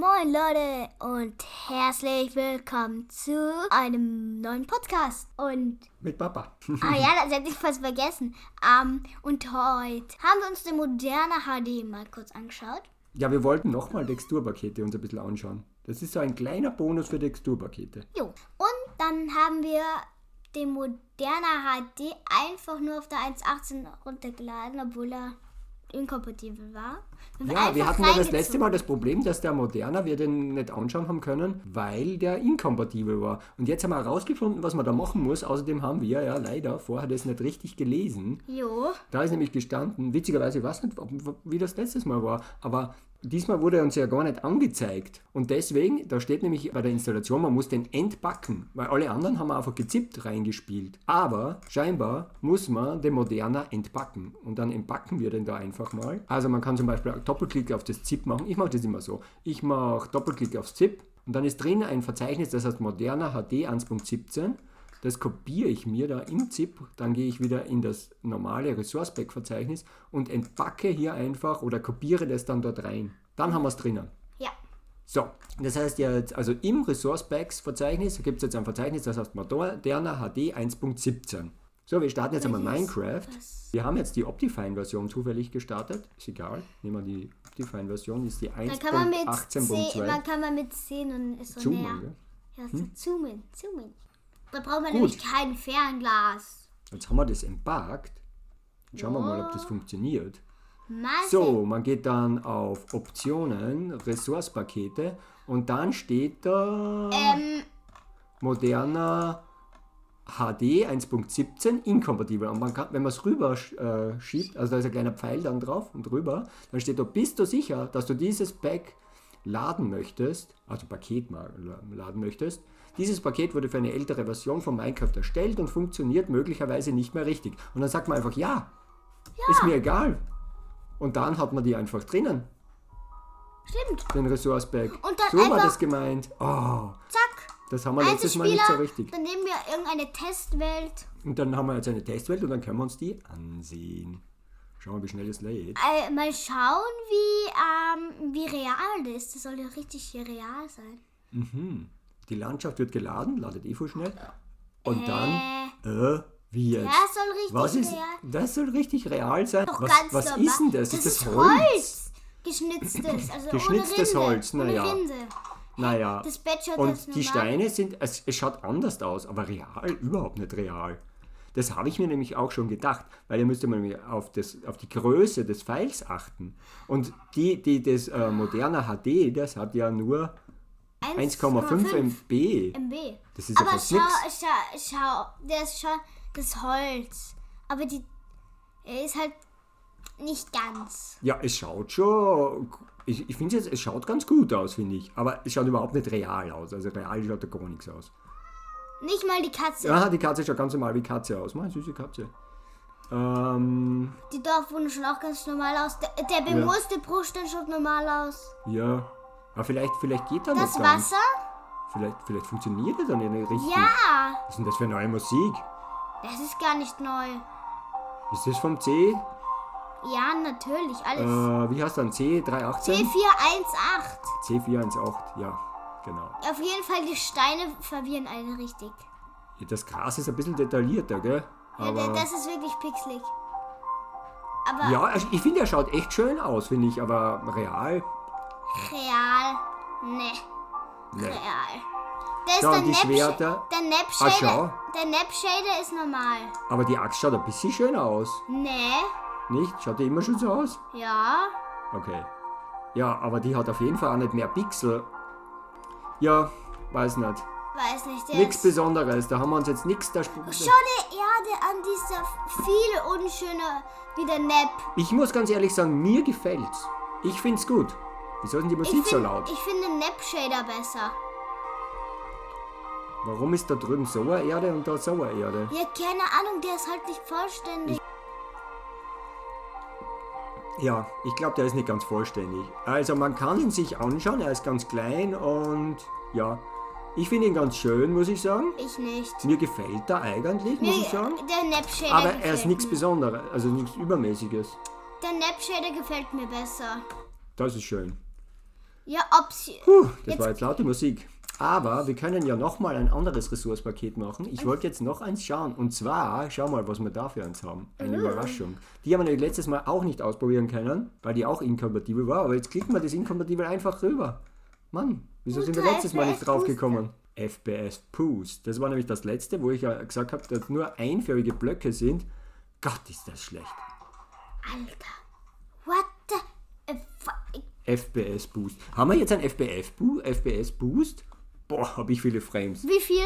Moin Leute und herzlich willkommen zu einem neuen Podcast. Und Mit Papa. ah ja, das hätte ich fast vergessen. Ähm, und heute haben wir uns die moderne HD mal kurz angeschaut. Ja, wir wollten nochmal Texturpakete uns ein bisschen anschauen. Das ist so ein kleiner Bonus für Texturpakete. Jo. Und dann haben wir den moderne HD einfach nur auf der 1.18 runtergeladen, obwohl er inkompatibel war. Ja, wir hatten ja das letzte. Mal das Problem, dass der Moderner wir den nicht anschauen haben können, weil der inkompatibel war. Und jetzt haben wir herausgefunden, was man da machen muss. Außerdem haben wir ja leider vorher das nicht richtig gelesen. Jo. Da ist nämlich gestanden, witzigerweise, ich weiß nicht, wie das letztes Mal war, aber diesmal wurde uns ja gar nicht angezeigt. Und deswegen, da steht nämlich bei der Installation, man muss den entbacken, weil alle anderen haben einfach gezippt reingespielt. Aber scheinbar muss man den Moderner entbacken. Und dann entbacken wir den da einfach mal. Also man kann zum Beispiel Doppelklick auf das ZIP machen. Ich mache das immer so. Ich mache Doppelklick aufs ZIP und dann ist drin ein Verzeichnis, das heißt Moderner HD 1.17. Das kopiere ich mir da im ZIP, dann gehe ich wieder in das normale Resource Pack Verzeichnis und entpacke hier einfach oder kopiere das dann dort rein. Dann haben wir es drinnen. Ja. So, das heißt jetzt, also im Resource Packs Verzeichnis gibt es jetzt ein Verzeichnis, das heißt Moderna HD 1.17. So, wir starten jetzt einmal? Minecraft. Wir haben jetzt die Optifine-Version zufällig gestartet. Ist egal. Nehmen wir die Optifine-Version, ist die Da kann man mit 1.18.2. 10, man kann man mit 10 und ist so Zoomen, näher. gell? Ja, so zoomen, zoomen. Da braucht man Gut. nämlich kein Fernglas. Jetzt haben wir das. Jetzt Schauen wir mal, ob das funktioniert. Mal So, man geht dann auf Optionen, Ressourcepakete und dann steht da Ähm, moderner HD 1.17 inkompatibel. Und man kann, wenn man es rüber äh, schiebt, also da ist ein kleiner Pfeil dann drauf und rüber, dann steht da, bist du sicher, dass du dieses Pack laden möchtest, also Paket mal laden möchtest. Dieses Paket wurde für eine ältere Version von Minecraft erstellt und funktioniert möglicherweise nicht mehr richtig. Und dann sagt man einfach, ja, ist mir egal. Und dann hat man die einfach drinnen, stimmt. den Resource Pack. Und dann so war das gemeint. Oh. Das haben wir letztes Mal nicht so richtig. dann nehmen wir irgendeine Testwelt. Und dann haben wir jetzt eine Testwelt und dann können wir uns die ansehen. Schauen wir, wie schnell es lädt. Äh, mal schauen, wie, ähm, wie real das ist. Das soll ja richtig real sein. Die Landschaft wird geladen, ladet eh voll schnell. Und dann, Äh, äh, wie jetzt? das soll richtig Was ist, real das soll richtig real sein. Doch Was, ganz was normal. ist denn das? Das ist das ist Holz? Holz. Geschnitztes, also Geschnitztes ohne Rinde. Holz, na ohne. Rinde. Naja. Das Bett schaut Und die normal. Steine sind, es, es schaut anders aus, aber real, überhaupt nicht real. Das habe ich mir nämlich auch schon gedacht, weil ihr müsst mal auf, das, auf die Größe des Pfeils achten. Und die, die das äh, moderne HD, das hat ja nur 1,5 MB. MB. Das ist ja Aber fast schau, nix. schau, schau, der ist schon das Holz. Aber die, er ist halt nicht ganz. Ja, es schaut schon. Ich, ich finde jetzt, es schaut ganz gut aus, finde ich. Aber es schaut überhaupt nicht real aus. Also real schaut da gar nichts aus. Nicht mal die Katze. Ja, die Katze schaut ganz normal wie Katze aus. Meine süße Katze. Ähm, Die Dorfwunde schaut auch ganz normal aus. Der, der bemooste Bruchstein schaut normal aus. ja. Aber vielleicht, vielleicht geht da Das nicht ganz. Wasser? Vielleicht, vielleicht funktioniert er dann nicht richtig. Ja, Was ist denn das für neue Musik? das ist gar nicht neu. Ist das vom C? Ja, natürlich, alles. Äh, wie heißt dann? C318? C418. C418, ja, genau. Auf jeden Fall, die Steine verwirren alle richtig. Das Gras ist ein bisschen detaillierter, gell? Ja, Aber, da- das ist wirklich pixelig. Aber ja, also ich finde, er schaut echt schön aus, finde ich, aber real, real, ne, ne. real. Der ist Schau, der die Nap Schwerter. Der Nap Ah. Der ist normal. Aber die Axt schaut ein bisschen schön aus, Ne, nicht? Schaut die immer schon so aus? ja. Okay. Ja, aber die hat auf jeden Fall auch nicht mehr Pixel. Ja, weiß nicht. Weiß nicht. Der Nichts Besonderes, da haben wir uns jetzt nichts da. Schau der Erde an, die ist ja viel unschöner wie der Nap. Ich muss ganz ehrlich sagen, mir gefällt's. Ich find's gut. Wieso ist denn die Ich Musik so finde laut? find den Nap Shader besser. Warum ist da drüben so eine Erde und da so eine Erde? Ja, keine Ahnung, der ist halt nicht vollständig. Ja, ich glaube, der ist nicht ganz vollständig. Also man kann ihn sich anschauen, er ist ganz klein und ja, ich finde ihn ganz schön, muss ich sagen. Ich nicht. Mir gefällt er eigentlich, muss ich sagen. Der Nap Shader Aber er ist nichts. Besonderes, also nichts Übermäßiges. Der Nap Shader gefällt mir besser. Das ist schön. Ja, ob sie. Puh, das Jetzt- war jetzt laute Musik. Aber wir können ja nochmal ein anderes Ressourcepaket machen. Ich wollte jetzt noch eins schauen. Und zwar, schau mal, was wir da für eins haben. Eine Überraschung. Die haben wir nämlich letztes Mal auch nicht ausprobieren können, weil die auch inkompatibel war. Aber jetzt klicken wir das inkompatibel einfach rüber. Mann, wieso sind wir letztes Mal nicht FPS drauf gekommen? FPS Boost. Das war nämlich das letzte, wo ich ja gesagt habe, dass nur einförmige Blöcke sind. Gott, ist das schlecht. Alter. What the. FPS Boost. Haben wir jetzt ein FPS Boost? Boah, habe ich viele Frames. Wie viel?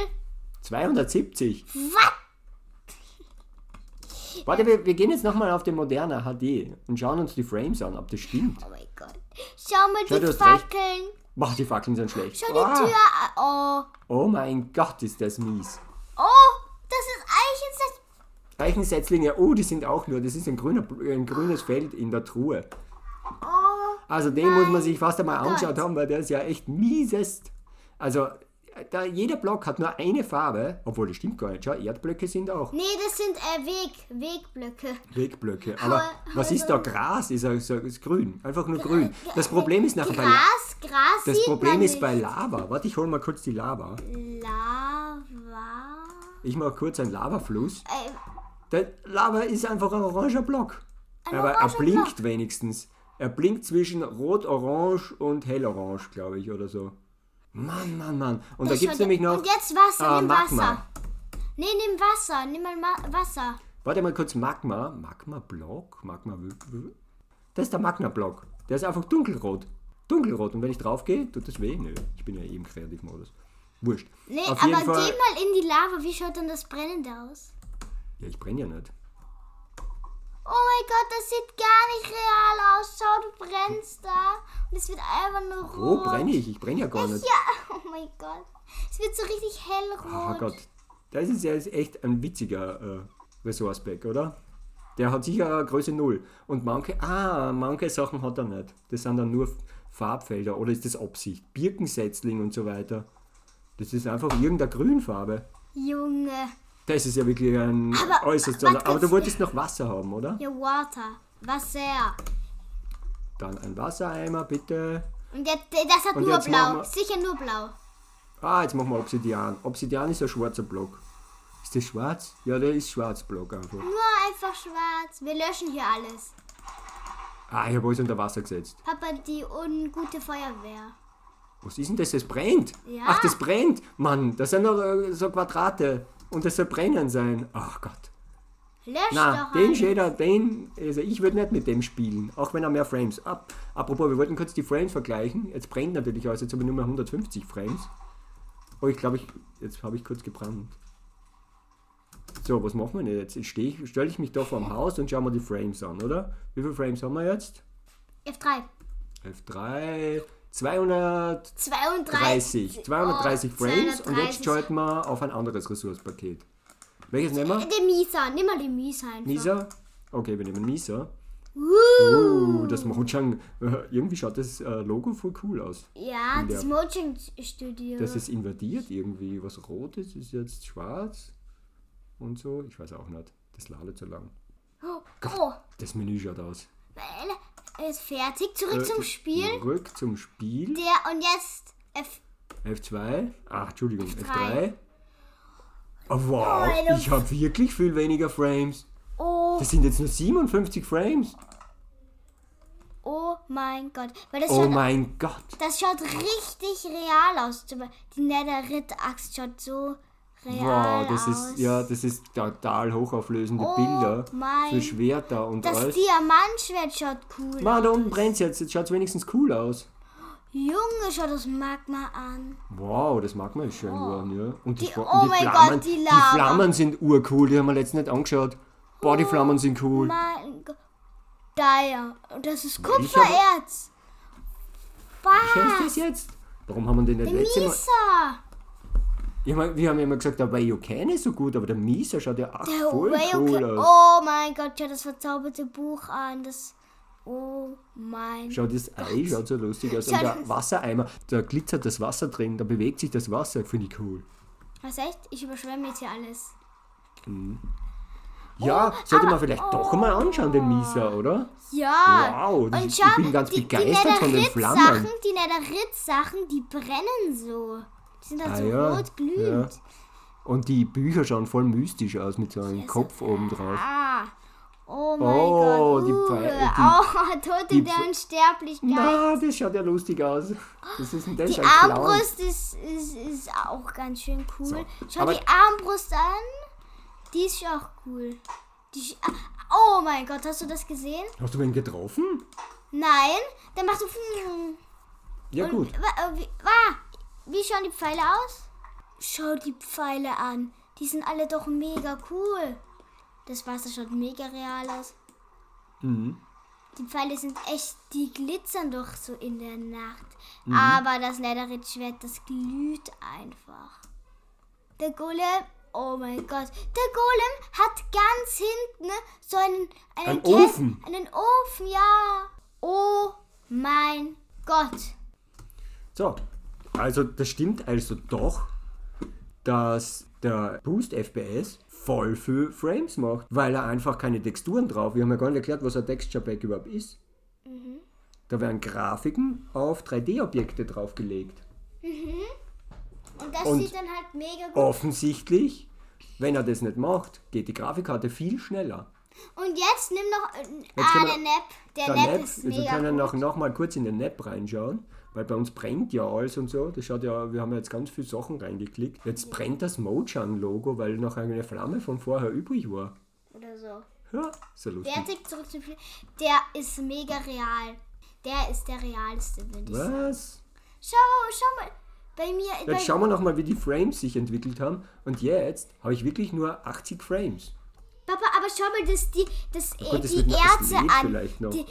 270. Was? Warte, wir, wir gehen jetzt nochmal auf den moderner HD und schauen uns die Frames an, ob das stimmt. Oh mein Gott. Schau mal Schau, die. Fackeln. Boah, die Fackeln sind schlecht. Schau die Ah, Tür an. Oh. Oh mein Gott, ist das mies. Oh, das ist Eichensetz. Eichensetzlinge, oh, die sind auch nur, das ist ein, grüner, ein grünes Feld in der Truhe. Oh. Also den muss man sich fast einmal angeschaut haben, weil der ist ja echt miesest. Also da, jeder Block hat nur eine Farbe, obwohl das stimmt gar nicht. Schau, Erdblöcke sind auch Nee, das sind äh, Weg, Wegblöcke. Wegblöcke. Aber was ist da? Gras ist, ist, ist grün. Einfach nur grün. Das Problem ist nachher bei La Gras, Gras Das Problem ist nicht. bei Lava. Warte, ich hole mal kurz die Lava. Lava. Ich mache kurz einen Lavafluss. Äh, Der Lava ist einfach ein oranger Block. Ein Aber er blinkt wenigstens. Er blinkt zwischen Rot, Orange und Hellorange, glaube ich, oder so. Mann, Mann, Mann. Und da gibt es nämlich noch. Und jetzt Wasser, Ah, nimm Magma. Wasser. Nee, nimm Wasser, nimm mal Ma Wasser. Warte mal kurz, Magma. Magma-Block? Magma. Das ist der Magma-Block. Der ist einfach dunkelrot. Dunkelrot. Und wenn ich drauf gehe, tut das weh? Nö, ich bin ja eh im Kreativmodus. Wurscht. Nee, Auf aber jeden geh Fall. mal in die Lava. Wie schaut dann das Brennende aus? Ja, ich brenne ja nicht. Oh mein Gott, das sieht gar nicht real aus. Schau, du brennst da. Und es wird einfach nur Wo rot. brenne ich? Ich brenne ja gar nicht. Ja, oh mein Gott. Es wird so richtig Oh hellrot. Gott, das ist ja echt ein witziger äh, Resource-Pack, oder? Der hat sicher Größe 0. Und manche, ah, manche Sachen hat er nicht. Das sind dann nur Farbfelder oder ist das Absicht? Birkensetzling und so weiter. Das ist einfach irgendeine Grünfarbe. Junge. Das ist ja wirklich ein Aber, äußerst toller. Aber du wolltest noch Wasser haben, oder? Ja, Water. Wasser. Dann ein Wassereimer, bitte. Und jetzt, das hat Und nur blau. wir- Sicher nur blau. Ah, jetzt machen wir Obsidian. Obsidian ist ein schwarzer Block. Ist das schwarz? Ja, der ist schwarz Block einfach. Nur einfach schwarz. Wir löschen hier alles. Ah, ich habe alles unter Wasser gesetzt. Papa, die ungute Feuerwehr. Was ist denn das? Das brennt. Ja. Ach, das brennt. Mann, das sind doch äh, so Quadrate. Und das soll brennen sein. Ach Gott. Lösch Na, den. Shader, den, also ich würde nicht mit dem spielen. Auch wenn er mehr Frames. Ab, apropos, wir wollten kurz die Frames vergleichen. Jetzt brennt natürlich alles. Jetzt habe ich nur mehr 150 Frames. Oh, ich glaube, ich, jetzt habe ich kurz gebrannt. So, was machen wir denn jetzt? Jetzt ich- stelle ich mich da vor dem Haus und schauen wir die Frames an, oder? Wie viele Frames haben wir jetzt? F3. F3, 200. 32. 30, 230 Oh, Frames und 230. jetzt schalten wir auf ein anderes Ressourcepaket. Welches nehmen wir? Den Misa. Nimm mal den Misa einfach. Misa? Okay, wir nehmen Misa. Uh. Uh, das Mojang, äh, irgendwie schaut das äh, Logo voll cool aus. Ja, In das Mojang Studio. Das ist invertiert irgendwie. Was rot ist, ist jetzt schwarz und so. Ich weiß auch nicht. Das ladet so lang. oh, oh. Das Menü schaut aus. Er ist fertig. Zurück Äh, zum Spiel. Zurück zum Spiel. Der und jetzt F. F2. Ach, Entschuldigung, F3. F3. Oh, wow, ich habe wirklich viel weniger Frames. Oh, Das sind jetzt nur 57 Frames. oh mein Gott. Oh schaut, mein Gott. das schaut richtig real aus. Die Netherite-Axt schaut so real Wow, das aus. ist ja, das ist total hochauflösende Oh Bilder mein- für Schwerter und Das alles. Diamantschwert schaut cool Mann, da unten brennt jetzt. Jetzt schaut es wenigstens cool aus. Junge, schau das Magma an. Wow, das mag man schön geworden, ja. Und die, Die- oh die mein Flammen, Gott, die die. Flammen sind urcool, die haben wir letztens nicht angeschaut. Boah, die Flammen sind cool. Mein Gott. Da ja. Das ist Kupfererz. Kennst du das Was? jetzt? Warum haben wir den nicht letztes Mal... Ich mein, wir haben ja immer gesagt, der Wayokan ist so gut, aber der Misa schaut ja ach, Der voll Way cool aus. Oh mein Gott, schau das verzauberte Buch an. Das. Oh mein Schau, das Ei schaut so lustig aus. Und Schau, der das- Wassereimer, da glitzert das Wasser drin, da bewegt sich das Wasser, finde ich cool. Was echt? Ich überschwemme jetzt hier alles. Mhm. Ja, sollte man vielleicht doch mal anschauen, den Misa, oder? Ja. Wow, das Und ist- schau, ich bin ganz die, begeistert von den die Flammen. Die Netherrit-Sachen, die brennen so. Die sind dann Ah, so ja, rot glühend. ja. Und die Bücher schauen voll mystisch aus mit so einem Kopf oben drauf. Ah. Oh mein Oh, Gott. die uh, die- oh, Tote die der Unsterblichkeit. Na, das schaut ja lustig aus. Das ist ein, das Die. Armbrust ist, ist, ist auch ganz schön cool. So, Schau die Armbrust an. Die ist auch cool. Die, sch- oh mein Gott, hast du das gesehen? Hast du wen getroffen? Nein, der macht so. Ja, gut. Wie, schauen die Pfeile aus? Schau die Pfeile an. Die sind alle doch mega cool. Das Wasser schaut mega real aus. Mhm. Die Pfeile sind echt, die glitzern doch so in der Nacht. Mhm. Aber das Netherite-Schwert, das glüht einfach. Der Golem, oh mein Gott. Der Golem hat ganz hinten so einen, einen Ein Ofen. Einen Ofen, ja. Oh mein Gott. So, also das stimmt also doch, dass der Boost FPS voll viel Frames macht, weil er einfach keine Texturen drauf. Wir haben ja gar nicht erklärt, was ein Texture Pack überhaupt ist. Da werden Grafiken auf 3D-Objekte draufgelegt. Und das Und- sieht dann halt mega gut. Offensichtlich, wenn er das nicht macht, geht die Grafikkarte viel schneller. Und jetzt nimm noch. Äh, ah, der wir- Nap. Der, Der Nap, Nap, ist wir mega können gut. noch, noch mal kurz in den Nap reinschauen, weil bei uns brennt ja alles und so. Das schaut ja, wir haben ja jetzt ganz viele Sachen reingeklickt. Jetzt brennt das Mojang-Logo, weil noch eine Flamme von vorher übrig war. Oder so. Ja, so lustig. Fertig zurückzuführen. Der ist mega real. Der ist der realste, würde ich sagen. Was? Schau, schau mal. Bei mir. bei, Jetzt schauen wir noch mal, wie die Frames sich entwickelt haben. Und jetzt habe ich wirklich nur 80 Frames. Papa, aber schau mal, das, die, das, äh, Gott, das die lebt an. vielleicht noch. Die,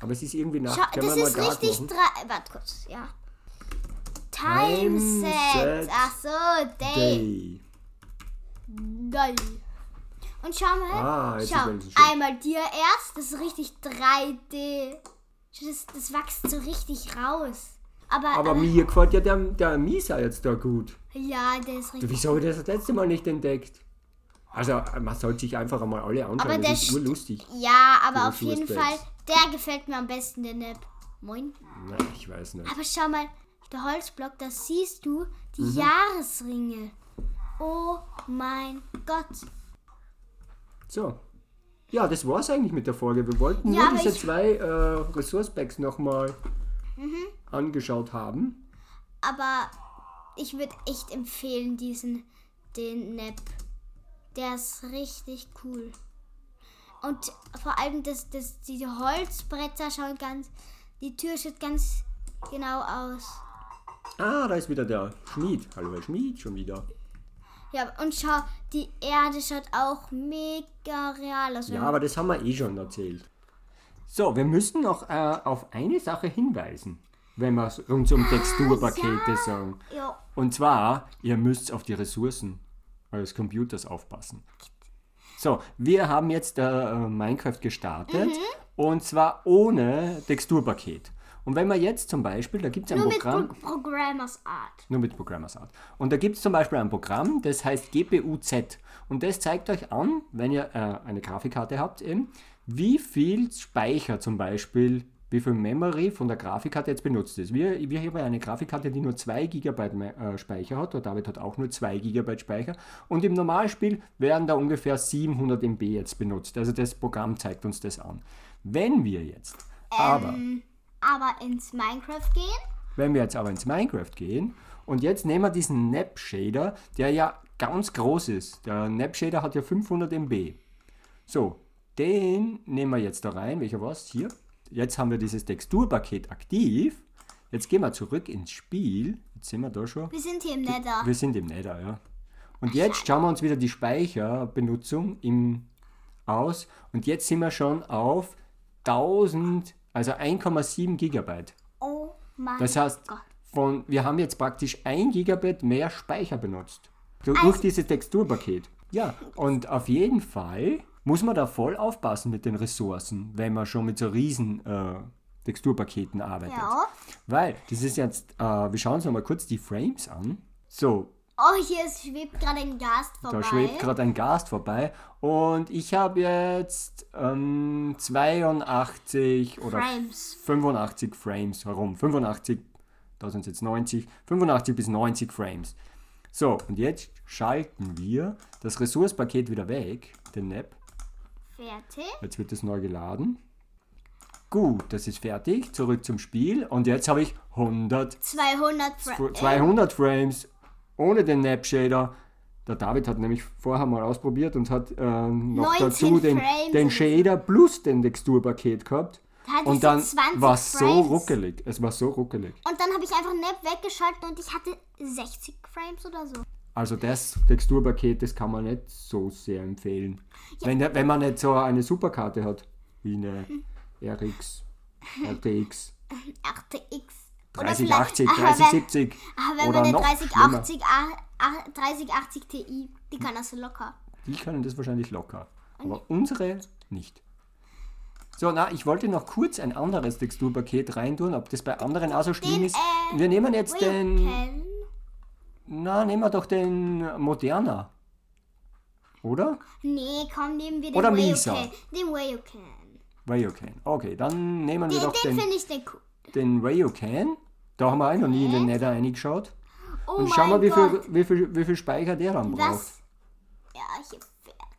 Aber es ist irgendwie Nacht. schau, das ist richtig. Drei, warte kurz, ja. Time Time Set. Set Ach so, Day. Day. Und schau mal. Ah, jetzt schau, ist einmal dir erst. Das ist richtig 3D. Schau, Das, das wächst so richtig raus. Aber, Aber aber mir gefällt ja der, der Misa jetzt da gut. ja, der ist Du, richtig. Wieso habe ich das das letzte Mal nicht entdeckt? Also, man sollte sich einfach einmal alle anschauen. Aber der das ist st- urlustig. Ja, aber auf jeden Fall. Der gefällt mir am besten, der Nap. Moin. Na, ich weiß nicht. Aber schau mal, der Holzblock, da siehst du die Mhm. Jahresringe. Oh mein Gott. So. Ja, das war's eigentlich mit der Folge. Wir wollten Ja, nur diese ich- zwei äh, Resource Packs nochmal Mhm. angeschaut haben. Aber ich würde echt empfehlen, diesen, den Nap. Der ist richtig cool. Und vor allem, das, das, diese Holzbretter schauen ganz, die Tür schaut ganz genau aus. Ah, da ist wieder der Schmied. Hallo, Herr Schmied, schon wieder. Ja, und schau, die Erde schaut auch mega real aus. Ja, aber das haben wir eh schon erzählt. So, wir müssen noch äh, auf eine Sache hinweisen, wenn wir uns um Texturpakete sagen. ja. Und zwar, ihr müsst auf die Ressourcen eures Computers aufpassen. So, wir haben jetzt äh, Minecraft gestartet und zwar ohne Texturpaket. Und wenn man jetzt zum Beispiel, da gibt es ein Nur mit Programm, Pro Programmers Art. nur mit Programmers Art. Und da gibt es zum Beispiel ein Programm, das heißt GPU-Z. Und das zeigt euch an, wenn ihr äh, eine Grafikkarte habt, eben, wie viel Speicher zum Beispiel, wie viel Memory von der Grafikkarte jetzt benutzt ist. Wir, wir haben eine Grafikkarte, die nur 2 GB äh, Speicher hat. Der David hat auch nur 2 GB Speicher. Und im Normalspiel werden da ungefähr 700 MB jetzt benutzt. Also das Programm zeigt uns das an. Wenn wir jetzt aber Aber ins Minecraft gehen? wenn wir jetzt aber ins Minecraft gehen und jetzt nehmen wir diesen Nap Shader, der ja ganz groß ist. Der Nap Shader hat ja 500 MB. So, den nehmen wir jetzt da rein. Welcher war's? Hier. Jetzt haben wir dieses Texturpaket aktiv. Jetzt gehen wir zurück ins Spiel. Jetzt sind wir da schon. Wir sind hier im Nether. Wir sind im Nether, ja. Und jetzt schauen wir uns wieder die Speicherbenutzung im aus. Und jetzt sind wir schon auf 1000, also 1,7 Gigabyte. Oh mein Das heißt, Gott. von, wir haben jetzt praktisch 1 Gigabit mehr Speicher benutzt. Durch, Also durch dieses Texturpaket. Ja, und auf jeden Fall muss man da voll aufpassen mit den Ressourcen, wenn man schon mit so riesen äh, Texturpaketen arbeitet. Ja. Weil, das ist jetzt, äh, wir schauen uns noch mal kurz die Frames an. So, Oh, hier ist, schwebt gerade ein Gast vorbei. Da schwebt gerade ein Gast vorbei. Und ich habe jetzt ähm, 82 oder Frames. 85 Frames herum. 85, da sind es jetzt 90, 85 bis 90 Frames. So, und jetzt schalten wir das Ressourcepaket wieder weg, den NAP. Fertig. Jetzt wird es neu geladen. Gut, das ist fertig. Zurück zum Spiel. Und jetzt habe ich 100, 200 Frames. 200 Frames ohne den Nap Shader. Der David hat nämlich vorher mal ausprobiert und hat ähm, noch 19 dazu den, Frames den. Shader plus den Texturpaket gehabt. Da Und dann 20 war es so ruckelig. Es war so ruckelig. Und dann habe ich einfach Nap weggeschaltet und ich hatte 60 Frames oder so. Also das Texturpaket, das kann man nicht so sehr empfehlen. Wenn, der- wenn man nicht so eine Superkarte hat, wie eine RX, RTX, RTX. 3080, vielleicht- aber wenn- 3070 Aber wenn oder man eine noch 3080, ah, ah, 3080 Ti, die kann das locker. Die können das wahrscheinlich locker. Aber unsere nicht. So, na, ich wollte noch kurz ein anderes Texturpaket reintun, ob das bei anderen auch so schlimm Den, ist. äh, Wir nehmen jetzt den. Na, nehmen wir doch den Moderna. Oder? Nee, komm, nehmen wir den Oder Way Misa. Okay. Den you can. Okay, dann nehmen wir Den, doch den den, finde ich den cool. den can. Da haben wir auch noch nie in den Nether reingeschaut. Oh Und schauen wir, wie viel, Gott. wie, viel, wie viel Speicher der dann braucht. Was? Ja, hier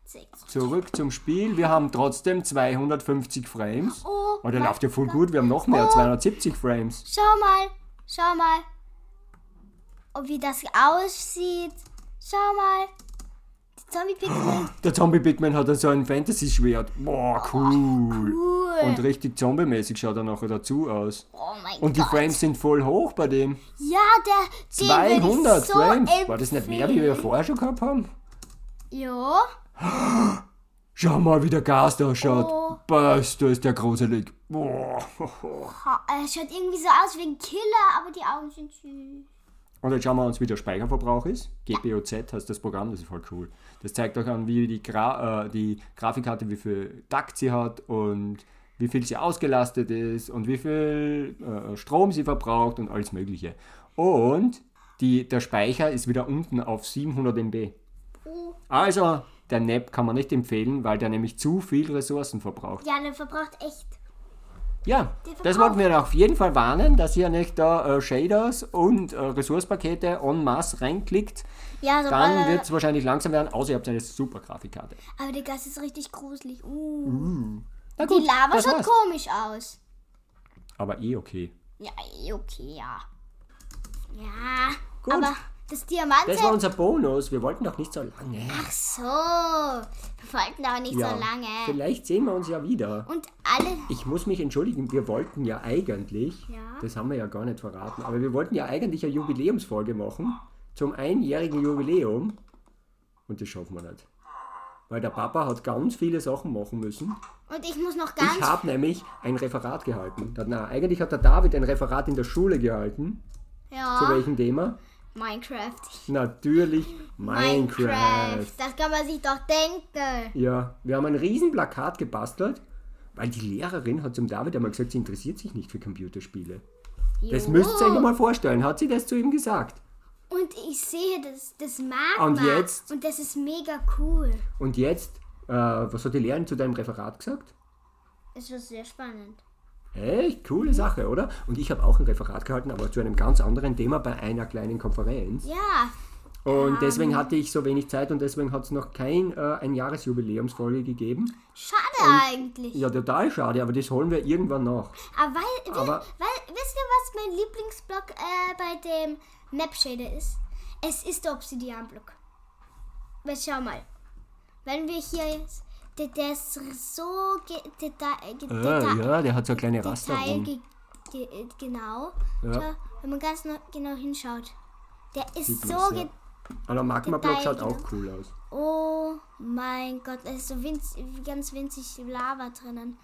40. Zurück zum Spiel. Wir haben trotzdem 250 Frames. Oh, Oh, der läuft ja voll gut. Wir haben noch mehr, Oh. 270 Frames. Schau mal, schau mal. Und wie das aussieht. Schau mal. Die Zombie-Pixel. Der Zombie-Pigman hat dann so ein Fantasy-Schwert. Boah, cool. Cool. Und richtig zombie-mäßig schaut er nachher dazu aus. oh mein Und die Gott. Frames sind voll hoch bei dem. Ja, der. Den würde 200 ich so Frames. War das nicht mehr, wie wir empfehlen. vorher schon gehabt haben? Ja. Schau mal, wie der Gas da schaut. Oh. Da ist der gruselig. Boah. Er schaut irgendwie so aus wie ein Killer, aber die Augen sind süß. Und jetzt schauen wir uns, wie der Speicherverbrauch ist. GPOZ heißt das Programm, das ist voll cool. Das zeigt euch an, wie die, Gra äh, die Grafikkarte, wie viel Takt sie hat und wie viel sie ausgelastet ist und wie viel äh, Strom sie verbraucht und alles Mögliche. Und die, der Speicher ist wieder unten auf 700 MB. Also, der NAP kann man nicht empfehlen, weil der nämlich zu viel Ressourcen verbraucht. Ja, der verbraucht echt. Ja, das wollten wir auf jeden Fall warnen, dass ihr nicht da äh, Shaders und äh, Ressourcepakete en masse reinklickt. Ja, so Dann äh, wird es wahrscheinlich langsam werden, außer ihr habt eine super Grafikkarte. Aber der Gas ist richtig gruselig. Uh. Na Die Lava schaut war's. komisch aus. Aber eh okay. Ja, eh, okay, ja. Ja, Gut. aber das Diamant. Das war unser Bonus. Wir wollten doch nicht so lange. Ach so. Wir wollten aber nicht so lange. Vielleicht sehen wir uns ja wieder. Und alle. Ich muss mich entschuldigen, wir wollten ja eigentlich, Ja. das haben wir ja gar nicht verraten, aber wir wollten ja eigentlich eine Jubiläumsfolge machen zum einjährigen Jubiläum und das schaffen wir nicht. Weil der Papa hat ganz viele Sachen machen müssen. Und ich muss noch ganz. Ich habe nämlich ein Referat gehalten. Na, eigentlich hat der David ein Referat in der Schule gehalten. Zu ja. welchem Thema? Minecraft. Natürlich Minecraft. Das kann man sich doch denken. Ja, wir haben ein riesen Plakat gebastelt, weil die Lehrerin hat zum David einmal gesagt, sie interessiert sich nicht für Computerspiele. Das Jo. müsst ihr euch mal vorstellen. Hat sie das zu ihm gesagt? Und ich sehe das, das Magma. Und jetzt? Und das ist mega cool. Und jetzt, äh, was hat die Lehrerin zu deinem Referat gesagt? Es war sehr spannend. Echt coole Sache, oder? Und ich habe auch ein Referat gehalten, aber zu einem ganz anderen Thema bei einer kleinen Konferenz. Ja. Und deswegen hatte ich so wenig Zeit und deswegen hat es noch kein äh, ein Jahresjubiläumsfolge gegeben. Schade eigentlich. Ja, total schade, aber das holen wir irgendwann nach. Aber, weil, Aber- weil, wisst ihr, was mein Lieblingsblock äh, bei dem Map Shader ist? Es ist der Obsidian-Block. Schau mal. Wenn wir hier jetzt. Der, der ist so ge, deta, ge, Äh, deta, ja, der hat so kleine Raster ge, ge, genau. Ja. Schau, wenn man ganz genau hinschaut. Der ist Sieht so ja. Aber der Magma-Block schaut auch genau. cool aus. Oh mein Gott, da ist so winz, ganz winzig Lava drinnen.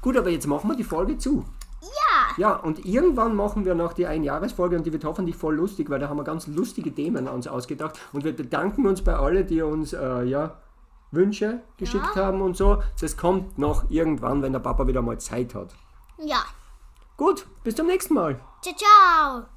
Gut, aber jetzt machen wir die Folge zu. Ja! Ja, und irgendwann machen wir noch die Einjahresfolge und die wird hoffentlich voll lustig, weil da haben wir ganz lustige Themen uns ausgedacht. Und wir bedanken uns bei allen, die uns äh, ja, Wünsche geschickt haben und so. Das kommt noch irgendwann, wenn der Papa wieder mal Zeit hat. Ja. Gut, bis zum nächsten Mal. Ciao, ciao!